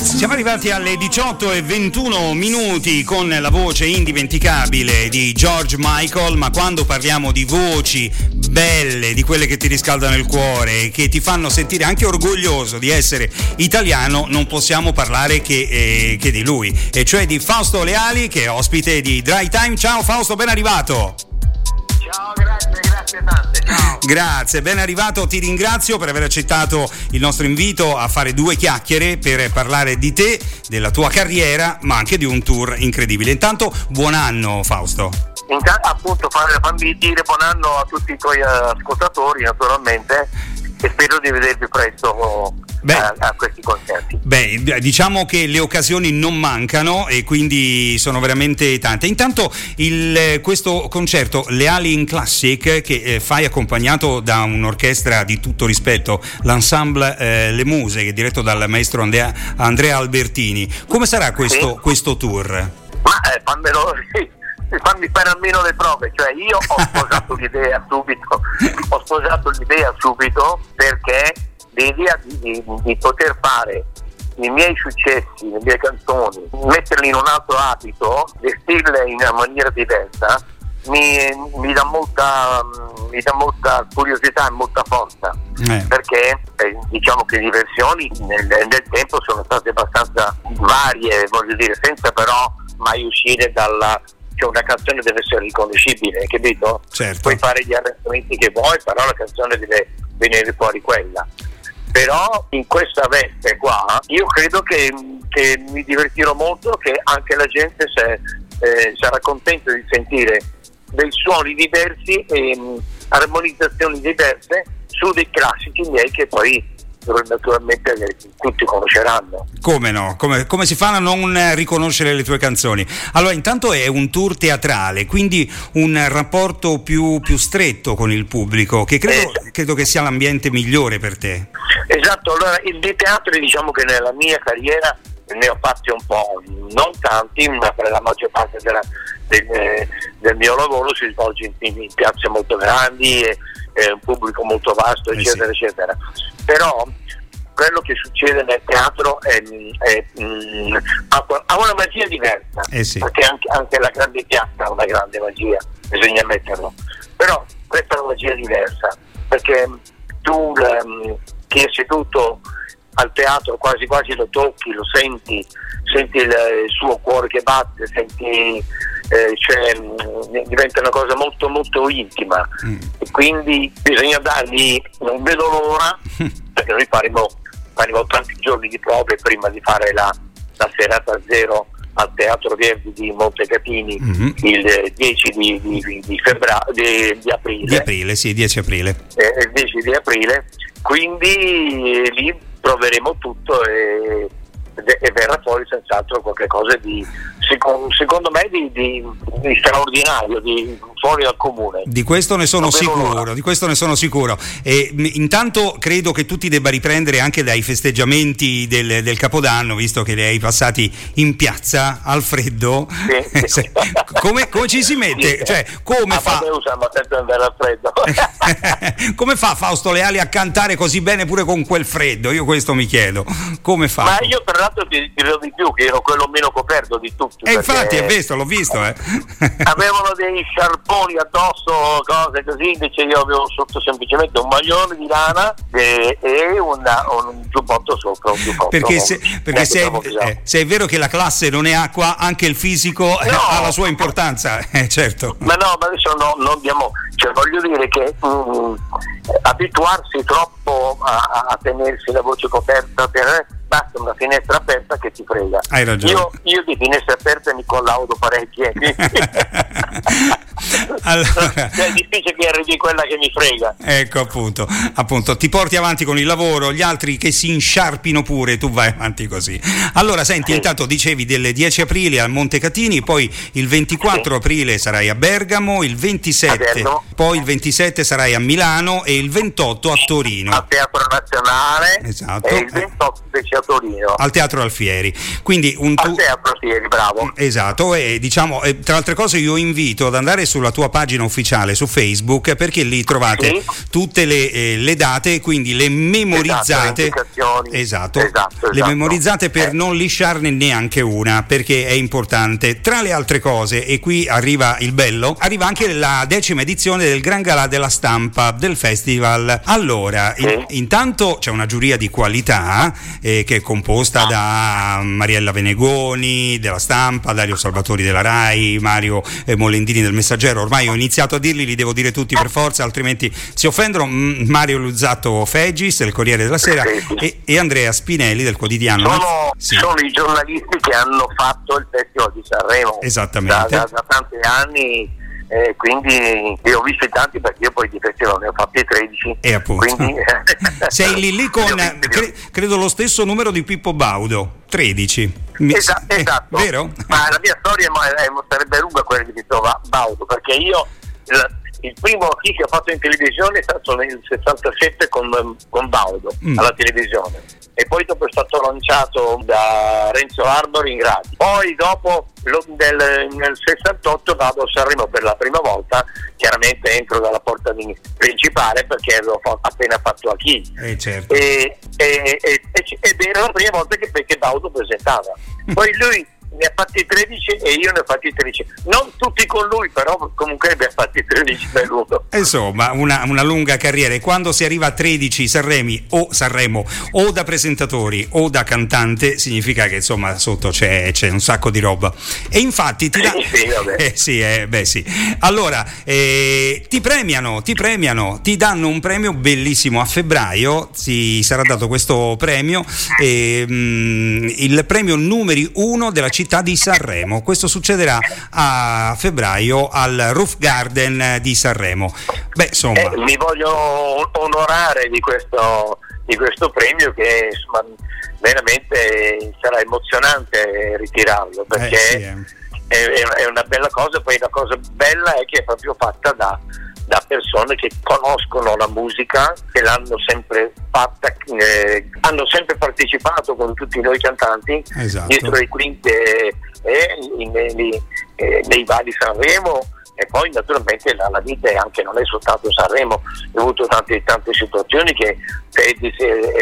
Siamo arrivati alle 18 e 21 minuti con la voce indimenticabile di George Michael, ma quando parliamo di voci belle, di quelle che ti riscaldano il cuore, che ti fanno sentire anche orgoglioso di essere italiano, non possiamo parlare che, eh, che di lui, e cioè di Fausto Leali che è ospite di Dry Time. Ciao Fausto, ben arrivato! Ciao, grazie, grazie tante, ciao. Grazie, ben arrivato, ti ringrazio per aver accettato il nostro invito a fare due chiacchiere per parlare di te, della tua carriera, ma anche di un tour incredibile. Intanto buon anno Fausto. Intanto appunto fammi dire buon anno a tutti i tuoi ascoltatori naturalmente e spero di vedervi presto Beh, a, a, questi concerti. Beh, diciamo che le occasioni non mancano e quindi sono veramente tante. Intanto il, questo concerto Leali in Classic che eh, fai accompagnato da un'orchestra di tutto rispetto, l'ensemble eh, Le Muse, che è diretto dal maestro Andrea, Andrea Albertini. Come sarà questo, sì. questo tour? Ma eh, fammelo, fammi fare almeno le prove, cioè io ho sposato l'idea subito, ho sposato l'idea subito perché l'idea di, di, di poter fare i miei successi, le mie canzoni, metterli in un altro abito, vestirle in una maniera diversa, mi, mi, dà, molta, mi dà, molta, curiosità e molta forza eh. perché eh, diciamo che le versioni nel, nel, tempo sono state abbastanza varie, voglio dire, senza però mai uscire dalla cioè una canzone deve essere riconoscibile, capito? Certo. Puoi fare gli arrangiamenti che vuoi, però la canzone deve venire fuori quella. Però in questa veste qua io credo che, che mi divertirò molto, che anche la gente se, eh, sarà contenta di sentire dei suoni diversi e um, armonizzazioni diverse su dei classici miei che poi naturalmente tutti conosceranno. Come no? Come, come, si fa a non riconoscere le tue canzoni? Allora, intanto è un tour teatrale, quindi un rapporto più, più stretto con il pubblico, che credo, eh, credo, che sia l'ambiente migliore per te. Esatto, allora il di teatro diciamo che nella mia carriera ne ho fatti un po', non tanti, ma per la maggior parte della, del, del, mio lavoro si svolge in, in piazze molto grandi, e, e un pubblico molto vasto, eccetera, eh sì. eccetera. Però quello che succede nel teatro è, è, mm, ha una magia diversa, eh sì. perché anche, anche, la grande piazza ha una grande magia, bisogna metterlo. Però questa è una magia diversa, perché tu um, che è seduto al teatro quasi quasi lo tocchi, lo senti, senti il, suo cuore che batte, senti, eh, cioè, diventa una cosa molto molto intima mm. e quindi bisogna dargli, non vedo l'ora, perché noi faremo, faremo tanti giorni di prove prima di fare la, la serata zero al Teatro Verdi di Montecatini mm-hmm. il 10 di, di, di, febbra- di, aprile. Di aprile, sì, 10 aprile. Eh, il 10 di aprile, quindi eh, lì proveremo tutto e, e verrà fuori senz'altro qualcosa di secondo, me di, di, di, straordinario, di fuori dal comune. Di questo ne sono sicuro, di questo ne sono sicuro. E, intanto credo che tu ti debba riprendere anche dai festeggiamenti del, del Capodanno, visto che li hai passati in piazza al freddo. Sì, come, come, ci si mette? Sì. Cioè, come ah, fa... come fa Fausto Leali a cantare così bene pure con quel freddo? Io questo mi chiedo. Come fa? Ma io tra l'altro ti dirò di più che ero quello meno coperto di tutti e infatti è visto, l'ho visto. Eh. avevano dei sciarponi addosso, cose così, invece io avevo sotto semplicemente un maglione di lana e, e una, un giubbotto sopra. Un giubbotto, perché, se, perché se, è, eh, se, è, vero che la classe non è acqua, anche il fisico eh, no, ha la sua importanza, eh, certo. Ma no, ma adesso no, non diamo, cioè voglio dire che mh, mm, abituarsi troppo a, a tenersi la voce coperta per basta una finestra aperta che ti frega. Hai ragione. Io, io di finestre aperte mi collaudo parecchie. allora... Cioè, è difficile che arrivi quella che mi frega. Ecco appunto, appunto, ti porti avanti con il lavoro, gli altri che si insciarpino pure, tu vai avanti così. Allora, senti, sì. intanto dicevi del 10 aprile a Montecatini, poi il 24 sì. aprile sarai a Bergamo, il 27, poi il 27 sarai a Milano e il 28 a Torino. Al Teatro Nazionale esatto. e il 28 invece a Torino. Al Teatro Alfieri. Quindi un tu... Al Teatro Alfieri, bravo. Esatto, e diciamo, tra altre cose io invito ad andare sulla sulla tua pagina ufficiale su Facebook perché lì trovate sì. tutte le, eh, le, date, quindi le memorizzate. Esatto, esatto, esatto, le memorizzate per eh. non lisciarne neanche una perché è importante. Tra le altre cose, e qui arriva il bello, arriva anche la decima edizione del Gran Galà della stampa del festival. Allora, sì. in, intanto c'è una giuria di qualità eh, che è composta da Mariella Venegoni della stampa, Dario Salvatori della RAI, Mario eh, Molendini del Messaggero. Ormai ho iniziato a dirli, li devo dire tutti per forza, altrimenti si offendono. Mario Luzzatto Fegis del Corriere della Sera e, e Andrea Spinelli del quotidiano. Sono, sì. sono, i giornalisti che hanno fatto il Festival di Sanremo. Esattamente. Da, da, da tanti anni eh, quindi io ho visto tanti perché io poi di festival ne ho fatti 13 e appunto quindi, sei lì lì con cre- credo lo stesso numero di Pippo Baudo 13 Mi... esatto, eh, esatto. vero? ma la mia storia sarebbe lunga quella di Pippo Baudo perché io il, il primo film che ho fatto in televisione è stato nel 67 con, con Baudo mm. alla televisione e poi dopo è stato lanciato da Renzo Arbor in gradi. Poi dopo del, nel 68 vado a Sanremo per la prima volta, chiaramente entro dalla porta principale perché l'ho appena fatto a chi. Eh, certo. e, e, e, ed era la prima volta che, che Baudo presentava. Poi lui ne ha fatti 13 e io ne ho fatti 13. Non tutti con lui, però comunque ne ha fatti 13 per l'uno. Insomma, una, una, lunga carriera. E quando si arriva a 13 Sanremi o Sanremo o da presentatori o da cantante, significa che insomma sotto c'è, c'è un sacco di roba. E infatti ti, da... sì, eh, sì, eh, beh, sì. Allora, eh, ti premiano, ti premiano, ti danno un premio bellissimo a febbraio. Ti sarà dato questo premio, mh, mm, il premio numeri uno della città di Sanremo. Questo succederà a febbraio al Roof Garden di Sanremo. Beh, insomma... Eh, mi voglio onorare di questo, di questo premio che insomma, veramente sarà emozionante ritirarlo perché eh, sì, eh. è, è, una bella cosa, poi la cosa bella è che è proprio fatta da da persone che conoscono la musica, che l'hanno sempre fatta, eh, hanno sempre partecipato con tutti noi cantanti esatto. dietro le quinte eh, nei, eh, nei vari Sanremo e poi naturalmente la, la, vita anche non è soltanto Sanremo, ho avuto tante, tante situazioni che Fedis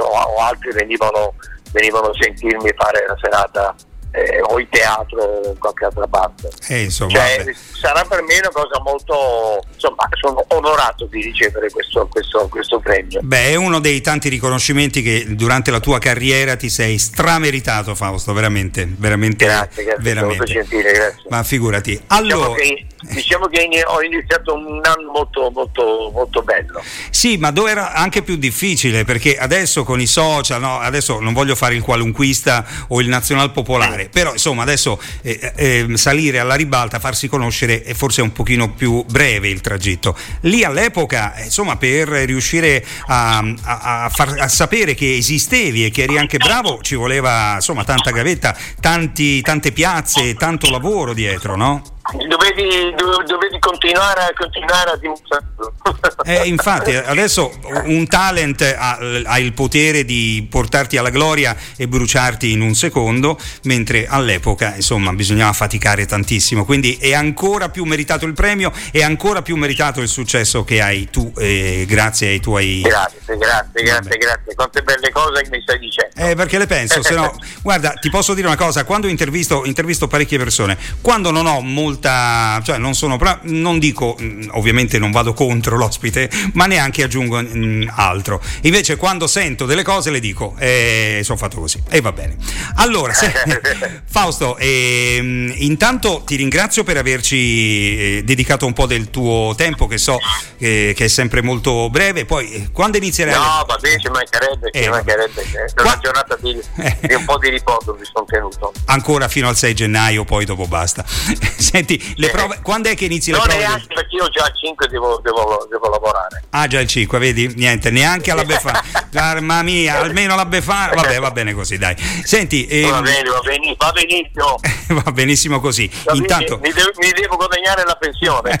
o, o altri venivano, venivano a sentirmi fare la serata eh, o in teatro o in qualche altra parte. Eh, insomma, cioè, sarà per me una cosa molto insomma sono onorato di ricevere questo, questo, questo, premio. Beh, è uno dei tanti riconoscimenti che durante la tua carriera ti sei strameritato, Fausto, veramente, veramente. Grazie, grazie, veramente. gentile, grazie. Ma figurati. Allora, diciamo diciamo che ho iniziato un anno molto, molto, molto bello. Sì, ma dove era anche più difficile perché adesso con i social, no, adesso non voglio fare il qualunquista o il nazional popolare, però insomma adesso eh, eh, salire alla ribalta, farsi conoscere è forse un pochino più breve il tragitto. Lì all'epoca, eh, insomma, per riuscire a, a, a, far, a sapere che esistevi e che eri anche bravo, ci voleva insomma tanta gavetta, tanti, tante piazze, tanto lavoro dietro, no? Dovevi, dovevi, continuare, a, continuare a dimostrarlo. Eh, infatti, adesso un talent ha, ha, il potere di portarti alla gloria e bruciarti in un secondo, mentre all'epoca, insomma, bisognava faticare tantissimo. Quindi è ancora più meritato il premio e ancora più meritato il successo che hai tu, eh, grazie ai tuoi. Grazie, grazie, grazie, grazie. Quante belle cose che mi stai dicendo. Eh, perché le penso, se no, guarda, ti posso dire una cosa: quando intervisto, intervisto parecchie persone, quando non ho molto molta, cioè non sono, non dico, mm, ovviamente non vado contro l'ospite, ma neanche aggiungo mm, altro. Invece quando sento delle cose le dico, eh, sono fatto così e va bene. Allora, se, Fausto, eh, intanto ti ringrazio per averci eh, dedicato un po' del tuo tempo, che so che è sempre molto breve. Poi eh, quando inizierai? No, va bene, ci mancherebbe, ci eh, mancherebbe. È una giornata di, di, un po' di riposo mi sono tenuto. Ancora fino al 6 gennaio, poi dopo basta. Senti, le prove, quando è che inizi le prove? Neanche del... perché io già al 5 devo, devo, devo, lavorare. Ah, già il 5, vedi? Niente, neanche alla Befana. Mamma mia, almeno la Befana. Vabbè, va bene così, dai. Senti, ehm... va bene, va, bene, va benissimo. Va benissimo così. Intanto... Mi, devo, mi, devo, guadagnare la pensione.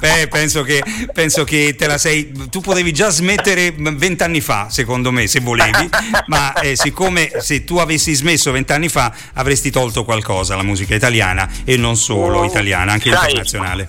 Beh, penso che, penso che te la sei. Tu potevi già smettere vent'anni fa, secondo me, se volevi, ma eh, siccome se tu avessi smesso vent'anni fa avresti tolto qualcosa alla musica italiana e non solo mm, italiana, anche Sai, internazionale.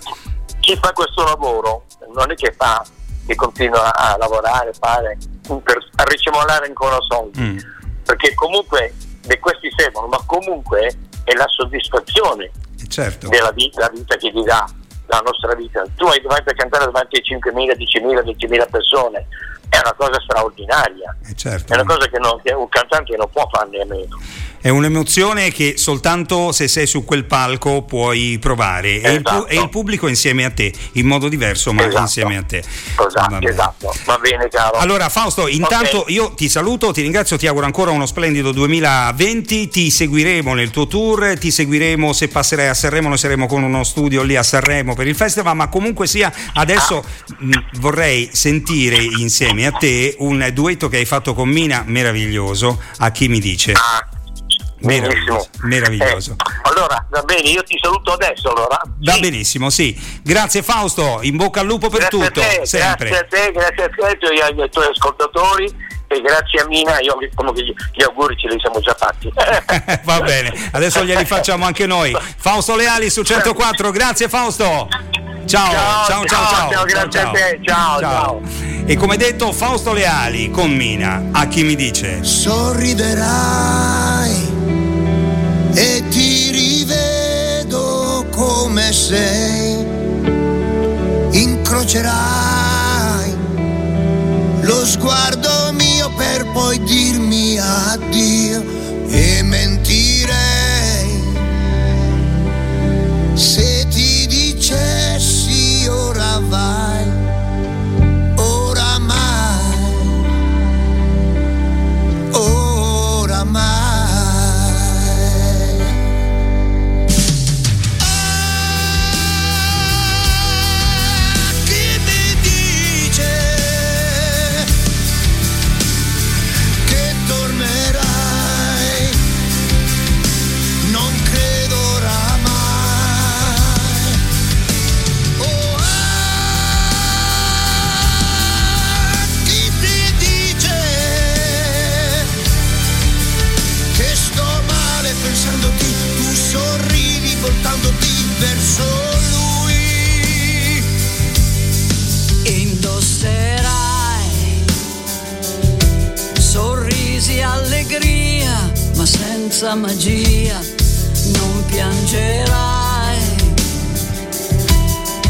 Chi fa questo lavoro non è che fa che continua a lavorare, fare, a ricimolare ancora soldi, mm. perché comunque di questi servono, ma comunque è la soddisfazione eh, certo. della vita, vita, che ti dà la nostra vita. Tu hai davanti a cantare davanti a 5.000, 10.000, 20.000 persone, è una cosa straordinaria, eh certo. è una cosa che, non, che un cantante non può farne a meno. È un'emozione che soltanto se sei su quel palco puoi provare esatto. e, il, pu- il, pubblico insieme a te, in modo diverso ma esatto. insieme a te. Esatto, Va esatto. Va bene caro. Allora Fausto, intanto okay. io ti saluto, ti ringrazio, ti auguro ancora uno splendido 2020, ti seguiremo nel tuo tour, ti seguiremo se passerai a Sanremo, noi saremo con uno studio lì a Sanremo per il festival, ma comunque sia adesso ah. mh, vorrei sentire insieme a te un duetto che hai fatto con Mina meraviglioso, a chi mi dice. Ah. Benissimo. Meraviglioso. Eh, allora, va bene, io ti saluto adesso allora. Va benissimo, sì. Grazie Fausto, in bocca al lupo per grazie tutto. A te, sempre. Grazie a te, grazie a te e ai tuoi ascoltatori e grazie a Mina io come gli, gli auguri ce li siamo già fatti. Va bene, adesso glieli facciamo anche noi. Fausto Leali su 104, grazie Fausto. Ciao, ciao, ciao, ciao, ciao, ciao grazie ciao. a te, ciao, ciao. E come detto, Fausto Leali con Mina, a chi mi dice? Sorriderai e ti rivedo come sei. Incrocerai lo sguardo mio per poi dirmi senza magia non piangerai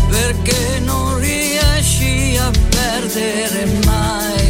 perché non riesci a perdere mai